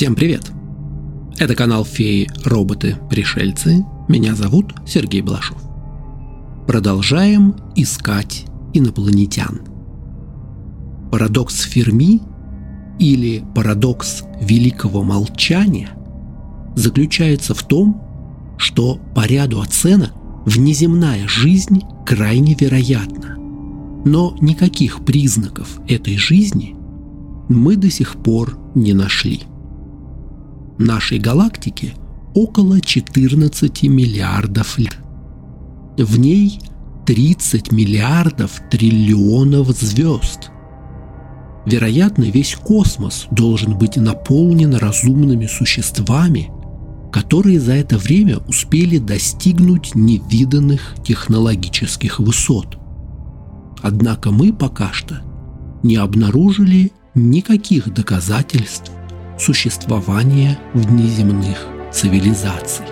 Всем привет! Это канал Феи, роботы, пришельцы. Меня зовут Сергей Балашов. Продолжаем искать инопланетян. Парадокс Ферми или парадокс великого молчания заключается в том, что по ряду оценок внеземная жизнь крайне вероятна. Но никаких признаков этой жизни мы до сих пор не нашли. Нашей галактике около 14 миллиардов лет. В ней 30 миллиардов триллионов звезд. Вероятно, весь космос должен быть наполнен разумными существами, которые за это время успели достигнуть невиданных технологических высот. Однако мы пока что не обнаружили никаких доказательств существования внеземных цивилизаций.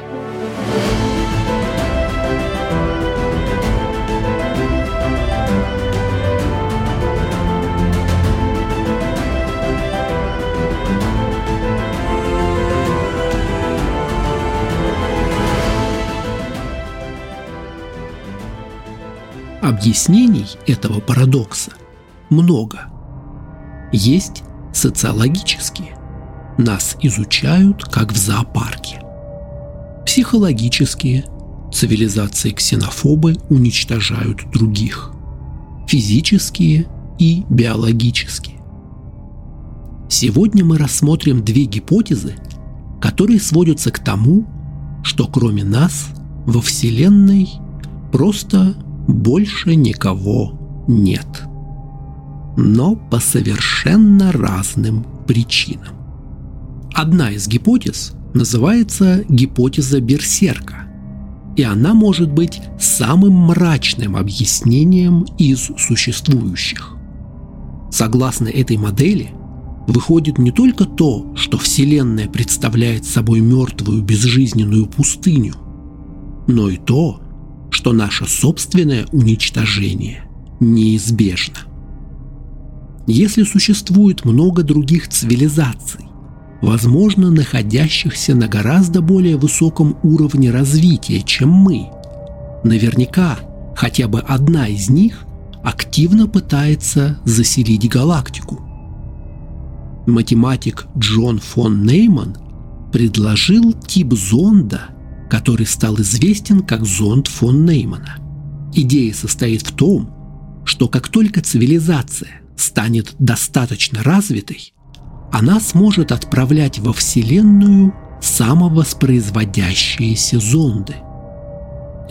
Объяснений этого парадокса много. Есть социологические. Нас изучают как в зоопарке. Психологические. Цивилизации ксенофобы уничтожают других. Физические и биологические. Сегодня мы рассмотрим две гипотезы, которые сводятся к тому, что кроме нас во Вселенной просто больше никого нет. Но по совершенно разным причинам. Одна из гипотез называется гипотеза Берсерка, и она может быть самым мрачным объяснением из существующих. Согласно этой модели, выходит не только то, что Вселенная представляет собой мертвую безжизненную пустыню, но и то, что наше собственное уничтожение неизбежно. Если существует много других цивилизаций, возможно, находящихся на гораздо более высоком уровне развития, чем мы, наверняка хотя бы одна из них активно пытается заселить галактику. Математик Джон фон Нейман предложил тип зонда – который стал известен как зонд фон Неймана. Идея состоит в том, что как только цивилизация станет достаточно развитой, она сможет отправлять во Вселенную самовоспроизводящиеся зонды.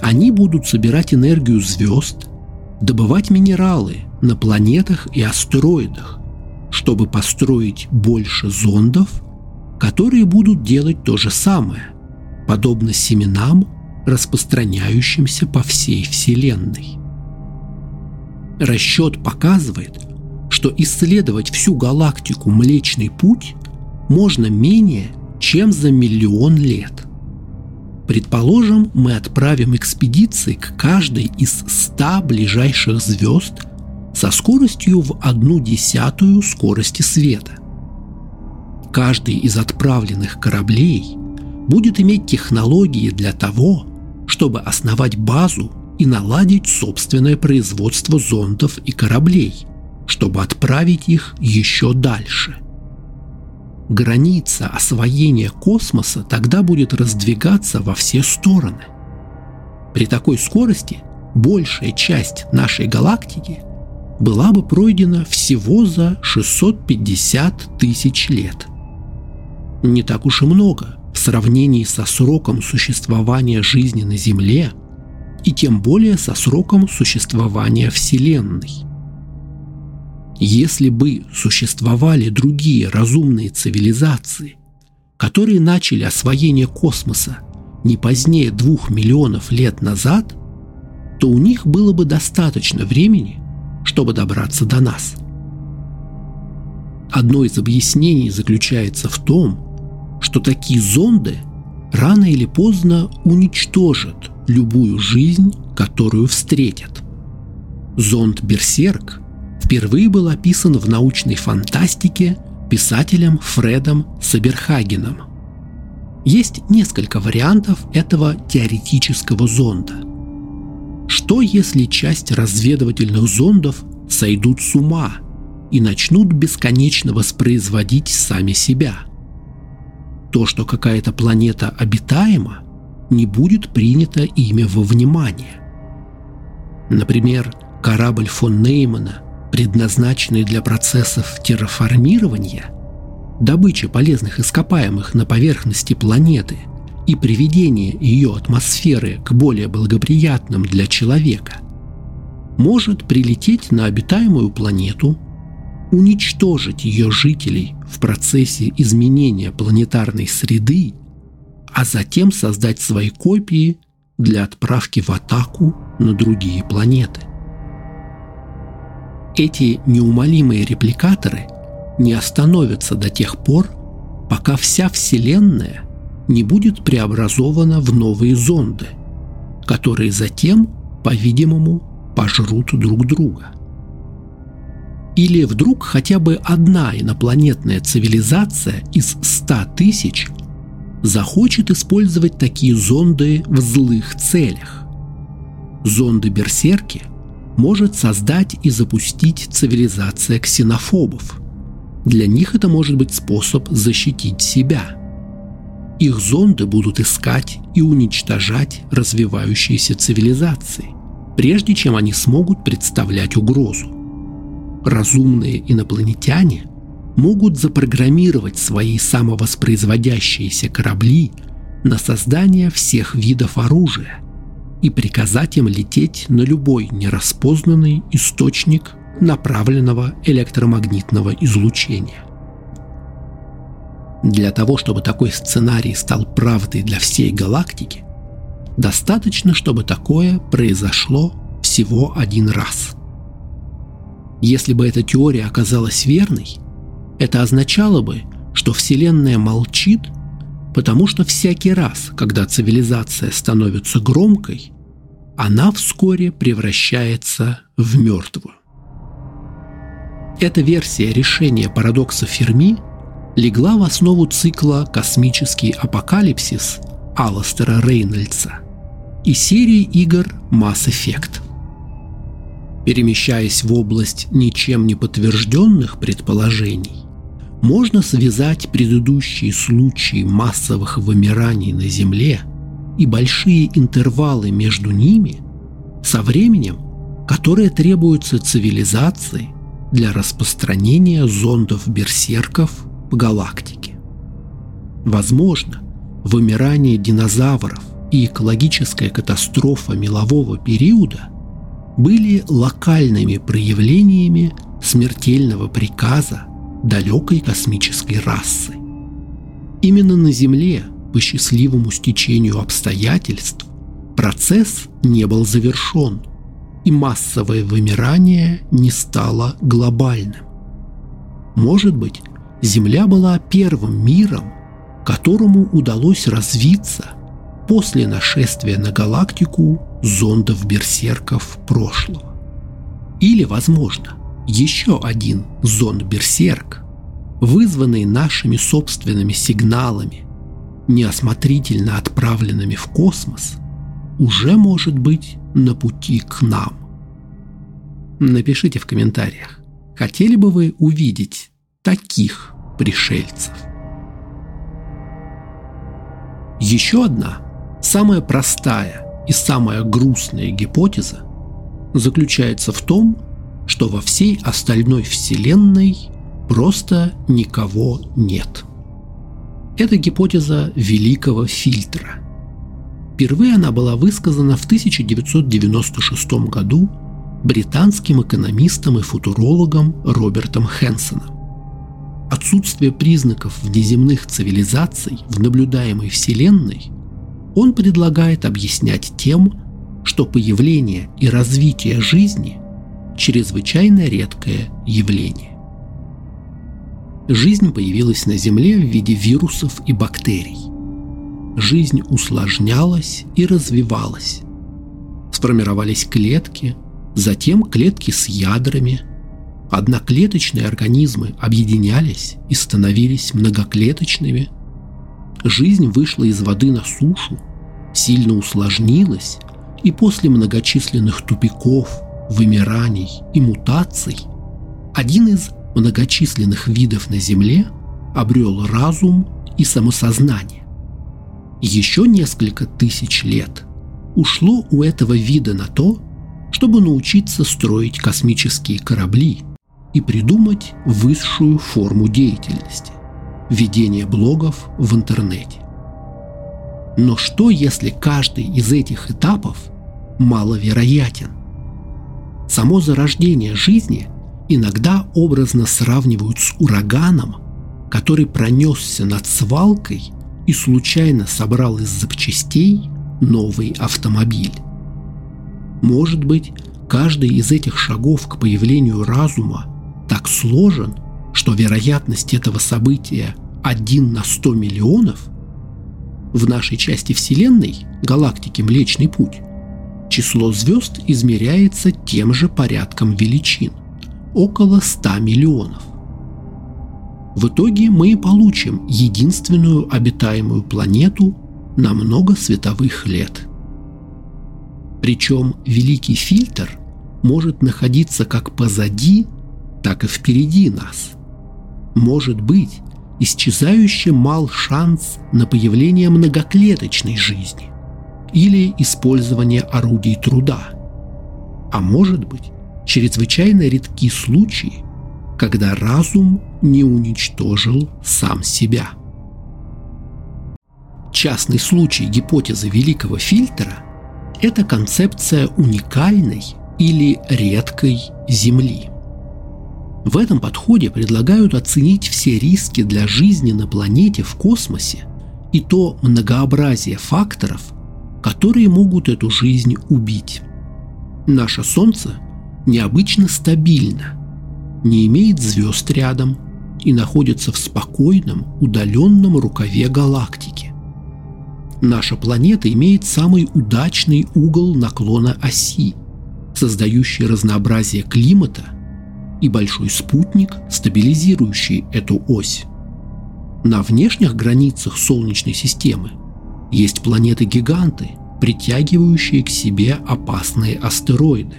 Они будут собирать энергию звезд, добывать минералы на планетах и астероидах, чтобы построить больше зондов, которые будут делать то же самое – подобно семенам, распространяющимся по всей Вселенной. Расчет показывает, что исследовать всю галактику Млечный Путь можно менее чем за миллион лет. Предположим, мы отправим экспедиции к каждой из ста ближайших звезд со скоростью в одну десятую скорости света. Каждый из отправленных кораблей будет иметь технологии для того, чтобы основать базу и наладить собственное производство зондов и кораблей, чтобы отправить их еще дальше. Граница освоения космоса тогда будет раздвигаться во все стороны. При такой скорости большая часть нашей галактики была бы пройдена всего за 650 тысяч лет. Не так уж и много, в сравнении со сроком существования жизни на Земле и тем более со сроком существования Вселенной. Если бы существовали другие разумные цивилизации, которые начали освоение космоса не позднее двух миллионов лет назад, то у них было бы достаточно времени, чтобы добраться до нас. Одно из объяснений заключается в том, что такие зонды рано или поздно уничтожат любую жизнь, которую встретят. Зонд «Берсерк» впервые был описан в научной фантастике писателем Фредом Саберхагеном. Есть несколько вариантов этого теоретического зонда. Что если часть разведывательных зондов сойдут с ума и начнут бесконечно воспроизводить сами себя? То, что какая-то планета обитаема, не будет принято ими во внимание. Например, корабль фон Неймана, предназначенный для процессов терраформирования, добычи полезных ископаемых на поверхности планеты и приведения ее атмосферы к более благоприятным для человека, может прилететь на обитаемую планету, уничтожить ее жителей в процессе изменения планетарной среды, а затем создать свои копии для отправки в атаку на другие планеты. Эти неумолимые репликаторы не остановятся до тех пор, пока вся Вселенная не будет преобразована в новые зонды, которые затем, по-видимому, пожрут друг друга. Или вдруг хотя бы одна инопланетная цивилизация из 100 тысяч захочет использовать такие зонды в злых целях. Зонды Берсерки может создать и запустить цивилизация ксенофобов. Для них это может быть способ защитить себя. Их зонды будут искать и уничтожать развивающиеся цивилизации, прежде чем они смогут представлять угрозу. Разумные инопланетяне – могут запрограммировать свои самовоспроизводящиеся корабли на создание всех видов оружия и приказать им лететь на любой нераспознанный источник направленного электромагнитного излучения. Для того, чтобы такой сценарий стал правдой для всей галактики, достаточно, чтобы такое произошло всего один раз. Если бы эта теория оказалась верной – это означало бы, что Вселенная молчит, потому что всякий раз, когда цивилизация становится громкой, она вскоре превращается в мертвую. Эта версия решения парадокса Ферми легла в основу цикла «Космический апокалипсис» Алластера Рейнольдса и серии игр Mass Effect. Перемещаясь в область ничем не подтвержденных предположений, можно связать предыдущие случаи массовых вымираний на Земле и большие интервалы между ними со временем, которое требуется цивилизации для распространения зондов-берсерков по галактике. Возможно, вымирание динозавров и экологическая катастрофа мелового периода были локальными проявлениями смертельного приказа далекой космической расы. Именно на Земле, по счастливому стечению обстоятельств, процесс не был завершен, и массовое вымирание не стало глобальным. Может быть, Земля была первым миром, которому удалось развиться после нашествия на галактику зондов-берсерков прошлого. Или, возможно, еще один зонд-берсерк, вызванный нашими собственными сигналами, неосмотрительно отправленными в космос, уже может быть на пути к нам. Напишите в комментариях, хотели бы вы увидеть таких пришельцев? Еще одна, самая простая и самая грустная гипотеза заключается в том, что во всей остальной Вселенной просто никого нет. Это гипотеза великого фильтра. Впервые она была высказана в 1996 году британским экономистом и футурологом Робертом Хэнсоном. Отсутствие признаков внеземных цивилизаций в наблюдаемой Вселенной он предлагает объяснять тем, что появление и развитие жизни – чрезвычайно редкое явление. Жизнь появилась на Земле в виде вирусов и бактерий. Жизнь усложнялась и развивалась. Сформировались клетки, затем клетки с ядрами, одноклеточные организмы объединялись и становились многоклеточными. Жизнь вышла из воды на сушу, сильно усложнилась, и после многочисленных тупиков, вымираний и мутаций один из многочисленных видов на Земле обрел разум и самосознание. Еще несколько тысяч лет ушло у этого вида на то, чтобы научиться строить космические корабли и придумать высшую форму деятельности – ведение блогов в интернете. Но что, если каждый из этих этапов маловероятен? Само зарождение жизни иногда образно сравнивают с ураганом, который пронесся над свалкой и случайно собрал из запчастей новый автомобиль. Может быть, каждый из этих шагов к появлению разума так сложен, что вероятность этого события один на 100 миллионов? В нашей части Вселенной, галактики Млечный Путь, число звезд измеряется тем же порядком величин – около 100 миллионов. В итоге мы получим единственную обитаемую планету на много световых лет. Причем великий фильтр может находиться как позади, так и впереди нас. Может быть, исчезающе мал шанс на появление многоклеточной жизни или использование орудий труда. А может быть, чрезвычайно редки случаи, когда разум не уничтожил сам себя. Частный случай гипотезы великого фильтра – это концепция уникальной или редкой Земли. В этом подходе предлагают оценить все риски для жизни на планете в космосе и то многообразие факторов, которые могут эту жизнь убить. Наше Солнце необычно стабильно, не имеет звезд рядом и находится в спокойном, удаленном рукаве галактики. Наша планета имеет самый удачный угол наклона оси, создающий разнообразие климата и большой спутник, стабилизирующий эту ось. На внешних границах Солнечной системы есть планеты-гиганты, притягивающие к себе опасные астероиды.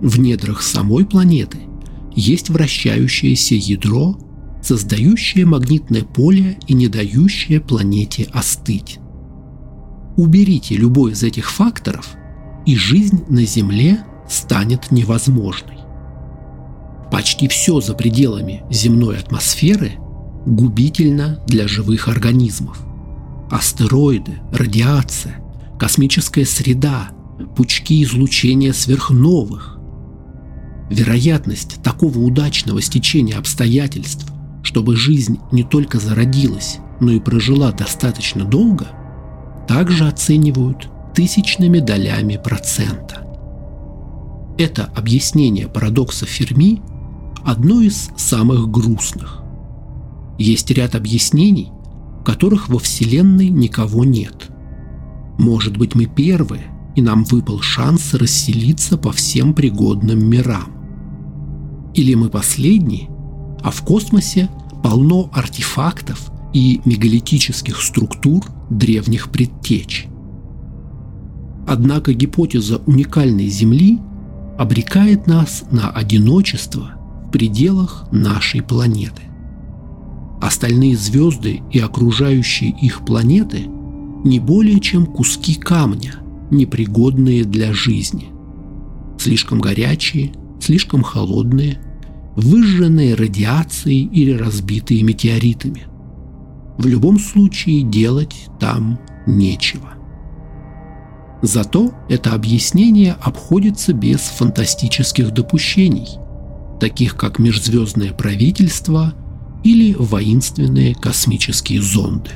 В недрах самой планеты есть вращающееся ядро, создающее магнитное поле и не дающее планете остыть. Уберите любой из этих факторов, и жизнь на Земле станет невозможной. Почти все за пределами земной атмосферы губительно для живых организмов. Астероиды, радиация, космическая среда, пучки излучения сверхновых, Вероятность такого удачного стечения обстоятельств, чтобы жизнь не только зародилась, но и прожила достаточно долго, также оценивают тысячными долями процента. Это объяснение парадокса Ферми одно из самых грустных. Есть ряд объяснений, которых во Вселенной никого нет. Может быть, мы первые, и нам выпал шанс расселиться по всем пригодным мирам. Или мы последние, а в космосе полно артефактов и мегалитических структур древних предтеч. Однако гипотеза уникальной Земли обрекает нас на одиночество в пределах нашей планеты. Остальные звезды и окружающие их планеты не более чем куски камня, непригодные для жизни. Слишком горячие, слишком холодные, выжженные радиацией или разбитые метеоритами. В любом случае делать там нечего. Зато это объяснение обходится без фантастических допущений, таких как межзвездное правительство или воинственные космические зонды.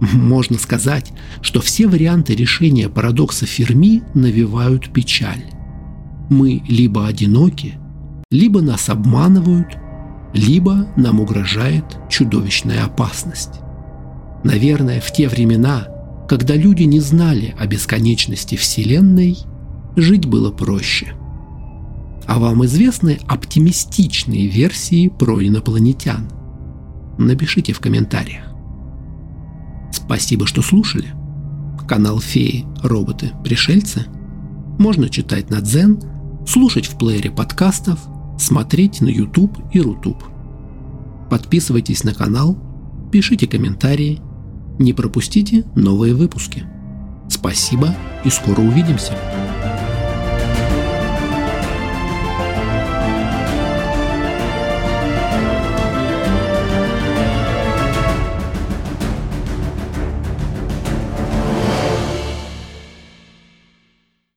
Можно сказать, что все варианты решения парадокса Ферми навевают печаль мы либо одиноки, либо нас обманывают, либо нам угрожает чудовищная опасность. Наверное, в те времена, когда люди не знали о бесконечности Вселенной, жить было проще. А вам известны оптимистичные версии про инопланетян? Напишите в комментариях. Спасибо, что слушали. Канал Феи, роботы, пришельцы можно читать на Дзен, слушать в плеере подкастов, смотреть на YouTube и Рутуб. Подписывайтесь на канал, пишите комментарии, не пропустите новые выпуски. Спасибо и скоро увидимся.